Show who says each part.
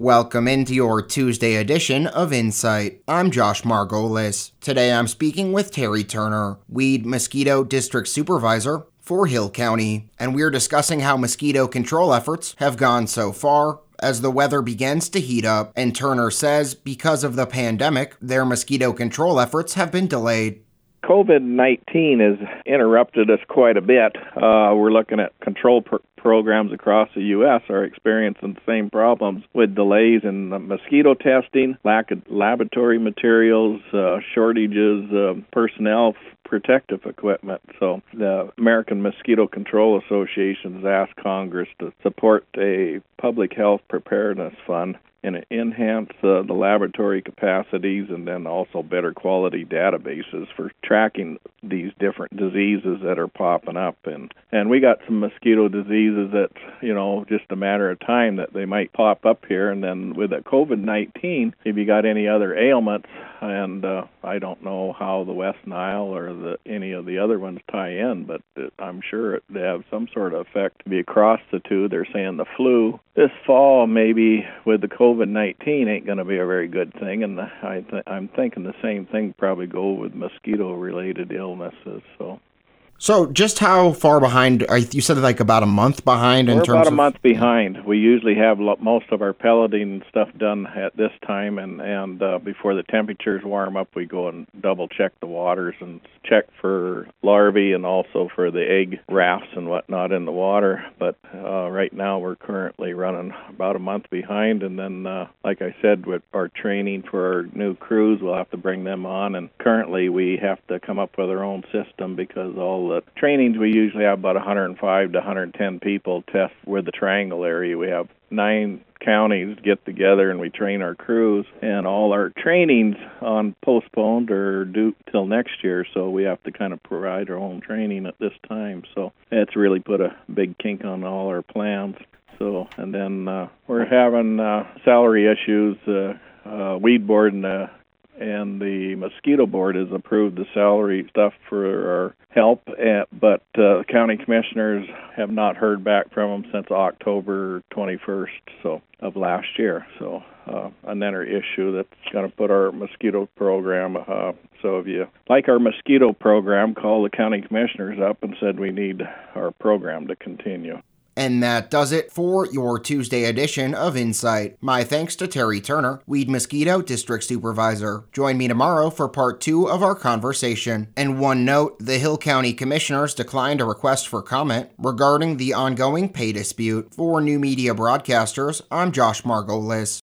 Speaker 1: Welcome into your Tuesday edition of Insight. I'm Josh Margolis. Today I'm speaking with Terry Turner, Weed Mosquito District Supervisor for Hill County, and we're discussing how mosquito control efforts have gone so far as the weather begins to heat up, and Turner says because of the pandemic, their mosquito control efforts have been delayed.
Speaker 2: COVID 19 has interrupted us quite a bit. Uh, we're looking at control pr- programs across the U.S. are experiencing the same problems with delays in mosquito testing, lack of laboratory materials, uh, shortages of personnel, protective equipment. So the American Mosquito Control Association has asked Congress to support a public health preparedness fund and enhance uh, the laboratory capacities and then also better quality databases for tracking these different diseases that are popping up. And and we got some mosquito diseases that you know just a matter of time that they might pop up here. And then with the covid-19 if you got any other ailments? And uh, I don't know how the West Nile or the any of the other ones tie in but I'm sure it, they have some sort of effect to be across the two they're saying the flu this fall maybe with the COVID 19 ain't going to be a very good thing, and I th- I'm thinking the same thing probably go with mosquito related illnesses. So
Speaker 1: so, just how far behind? You said like about a month behind
Speaker 2: in
Speaker 1: We're
Speaker 2: terms
Speaker 1: about
Speaker 2: a of, month behind. We usually have most of our pelleting stuff done at this time, and and uh, before the temperatures warm up, we go and double check the waters and check for larvae and also for the egg rafts and whatnot in the water. But uh, right now, we're currently running about a month behind, and then, uh, like I said, with our training for our new crews, we'll have to bring them on. And currently, we have to come up with our own system because all the trainings we usually have about 105 to 110 people test with the triangle area. We have nine counties get together and we train our crews. And all our trainings on postponed or due till next year so we have to kind of provide our own training at this time. So it's really put a big kink on all our plans. So and then uh, we're having uh, salary issues uh, uh, weed board and uh, and the mosquito board has approved the salary stuff for our help, but uh, county commissioners have not heard back from them since October 21st so of last year. So uh, another issue that's going to put our mosquito program. Uh, so if you like our mosquito program, call the county commissioners up and said we need our program to continue.
Speaker 1: And that does it for your Tuesday edition of Insight. My thanks to Terry Turner, Weed Mosquito District Supervisor. Join me tomorrow for part two of our conversation. And one note the Hill County Commissioners declined a request for comment regarding the ongoing pay dispute. For new media broadcasters, I'm Josh Margolis.